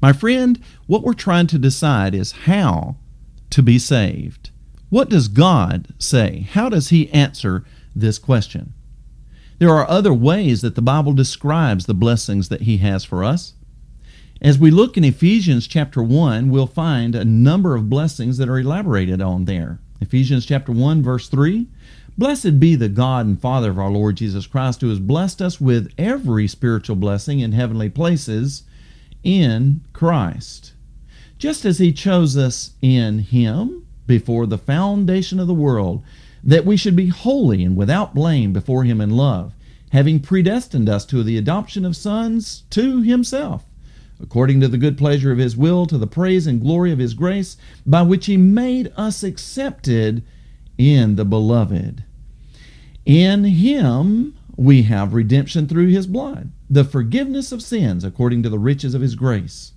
My friend, what we're trying to decide is how to be saved. What does God say? How does He answer this question? There are other ways that the Bible describes the blessings that He has for us. As we look in Ephesians chapter 1, we'll find a number of blessings that are elaborated on there. Ephesians chapter 1, verse 3 Blessed be the God and Father of our Lord Jesus Christ, who has blessed us with every spiritual blessing in heavenly places in Christ. Just as He chose us in Him before the foundation of the world, that we should be holy and without blame before Him in love, having predestined us to the adoption of sons to Himself according to the good pleasure of his will, to the praise and glory of his grace, by which he made us accepted in the beloved. In him we have redemption through his blood, the forgiveness of sins according to the riches of his grace.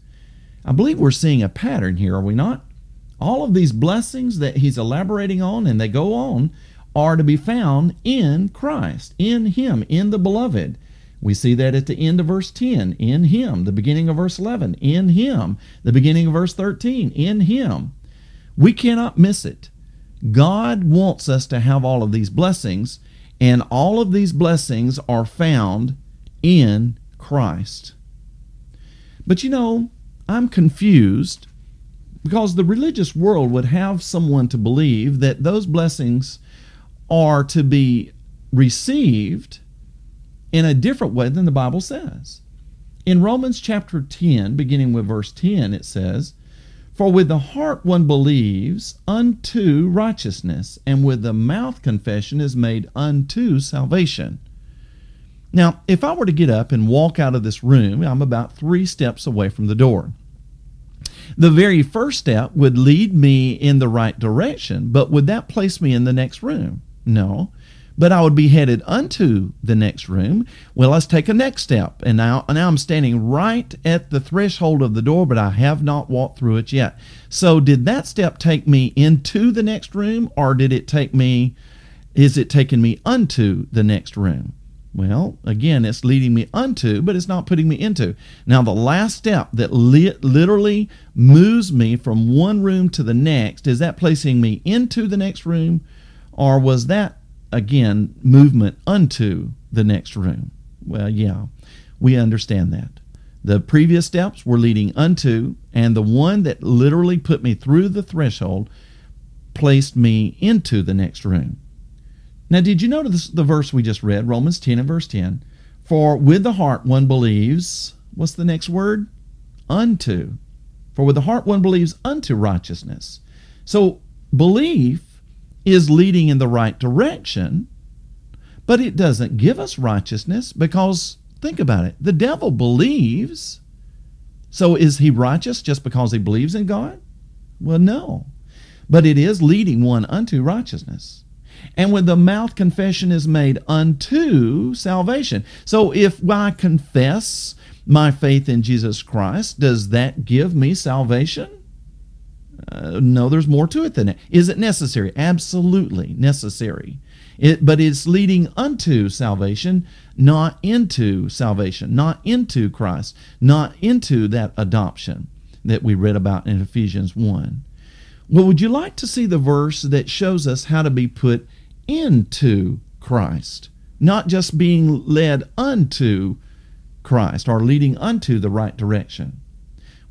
I believe we're seeing a pattern here, are we not? All of these blessings that he's elaborating on, and they go on, are to be found in Christ, in him, in the beloved. We see that at the end of verse 10, in Him, the beginning of verse 11, in Him, the beginning of verse 13, in Him. We cannot miss it. God wants us to have all of these blessings, and all of these blessings are found in Christ. But you know, I'm confused because the religious world would have someone to believe that those blessings are to be received in a different way than the Bible says. In Romans chapter 10, beginning with verse 10, it says, For with the heart one believes unto righteousness, and with the mouth confession is made unto salvation. Now, if I were to get up and walk out of this room, I'm about three steps away from the door. The very first step would lead me in the right direction, but would that place me in the next room? No but I would be headed unto the next room. Well, let's take a next step. And now, now I'm standing right at the threshold of the door, but I have not walked through it yet. So, did that step take me into the next room, or did it take me, is it taking me unto the next room? Well, again, it's leading me unto, but it's not putting me into. Now, the last step that li- literally moves me from one room to the next, is that placing me into the next room, or was that again, movement unto the next room. Well, yeah, we understand that. The previous steps were leading unto, and the one that literally put me through the threshold placed me into the next room. Now, did you notice the verse we just read, Romans 10 and verse 10? For with the heart one believes, what's the next word? Unto. For with the heart one believes unto righteousness. So, belief is leading in the right direction, but it doesn't give us righteousness because, think about it, the devil believes. So is he righteous just because he believes in God? Well, no. But it is leading one unto righteousness. And when the mouth confession is made unto salvation. So if I confess my faith in Jesus Christ, does that give me salvation? Uh, no, there's more to it than that. Is it necessary? Absolutely necessary. It, but it's leading unto salvation, not into salvation, not into Christ, not into that adoption that we read about in Ephesians 1. Well, would you like to see the verse that shows us how to be put into Christ, not just being led unto Christ or leading unto the right direction?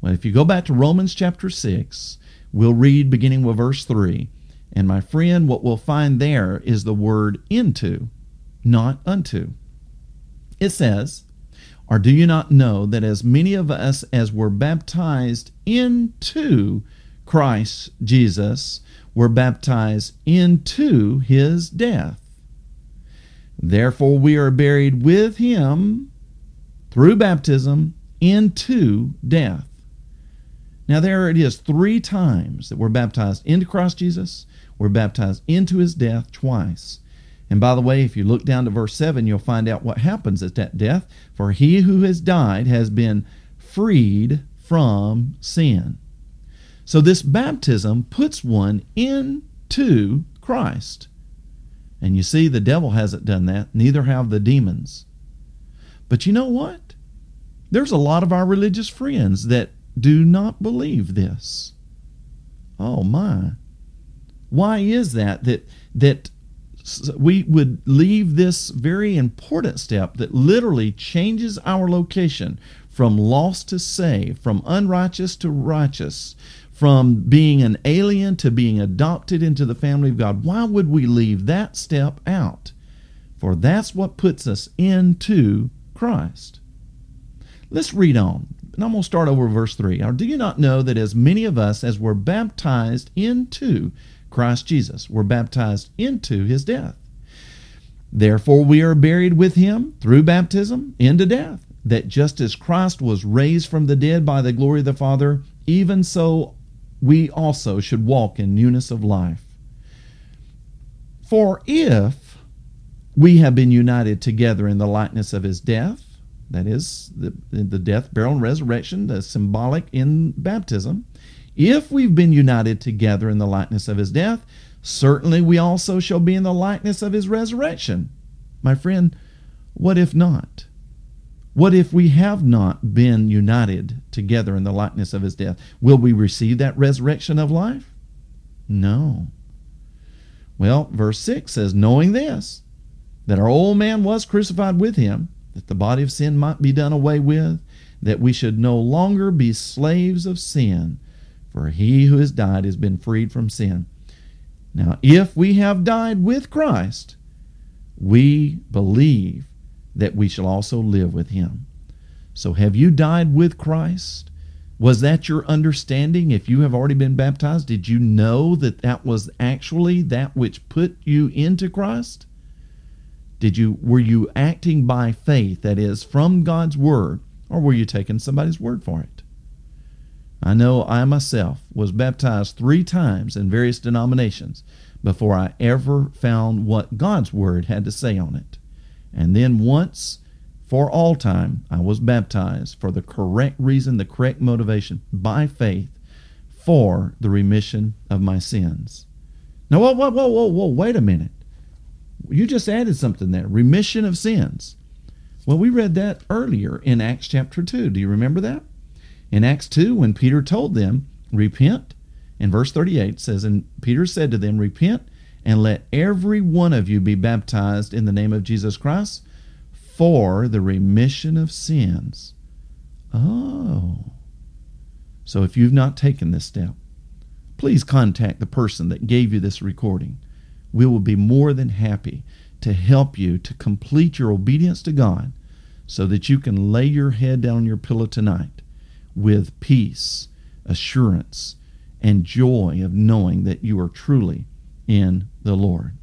Well, if you go back to Romans chapter 6, We'll read beginning with verse 3. And my friend, what we'll find there is the word into, not unto. It says, Or do you not know that as many of us as were baptized into Christ Jesus were baptized into his death? Therefore, we are buried with him through baptism into death now, there it is three times that we're baptized into Christ Jesus, we're baptized into his death twice. And by the way, if you look down to verse 7, you'll find out what happens at that death. For he who has died has been freed from sin. So this baptism puts one into Christ. And you see, the devil hasn't done that, neither have the demons. But you know what? There's a lot of our religious friends that do not believe this. Oh my. Why is that that that we would leave this very important step that literally changes our location from lost to saved, from unrighteous to righteous, from being an alien to being adopted into the family of God. Why would we leave that step out? For that's what puts us into Christ. Let's read on. And I'm going to start over verse 3. Or do you not know that as many of us as were baptized into Christ Jesus were baptized into his death? Therefore we are buried with him through baptism into death, that just as Christ was raised from the dead by the glory of the Father, even so we also should walk in newness of life. For if we have been united together in the likeness of his death, that is, the, the death, burial, and resurrection, the symbolic in baptism, if we've been united together in the likeness of his death, certainly we also shall be in the likeness of his resurrection. My friend, what if not? What if we have not been united together in the likeness of his death? Will we receive that resurrection of life? No. Well, verse 6 says, Knowing this, that our old man was crucified with him, that the body of sin might be done away with, that we should no longer be slaves of sin, for he who has died has been freed from sin. Now, if we have died with Christ, we believe that we shall also live with him. So, have you died with Christ? Was that your understanding? If you have already been baptized, did you know that that was actually that which put you into Christ? Did you were you acting by faith, that is, from God's word, or were you taking somebody's word for it? I know I myself was baptized three times in various denominations before I ever found what God's word had to say on it. And then once for all time, I was baptized for the correct reason, the correct motivation, by faith, for the remission of my sins. Now, whoa, whoa, whoa, whoa, whoa, wait a minute. You just added something there remission of sins. Well, we read that earlier in Acts chapter 2. Do you remember that? In Acts 2, when Peter told them, Repent, in verse 38 says, And Peter said to them, Repent and let every one of you be baptized in the name of Jesus Christ for the remission of sins. Oh. So if you've not taken this step, please contact the person that gave you this recording. We will be more than happy to help you to complete your obedience to God so that you can lay your head down on your pillow tonight with peace, assurance, and joy of knowing that you are truly in the Lord.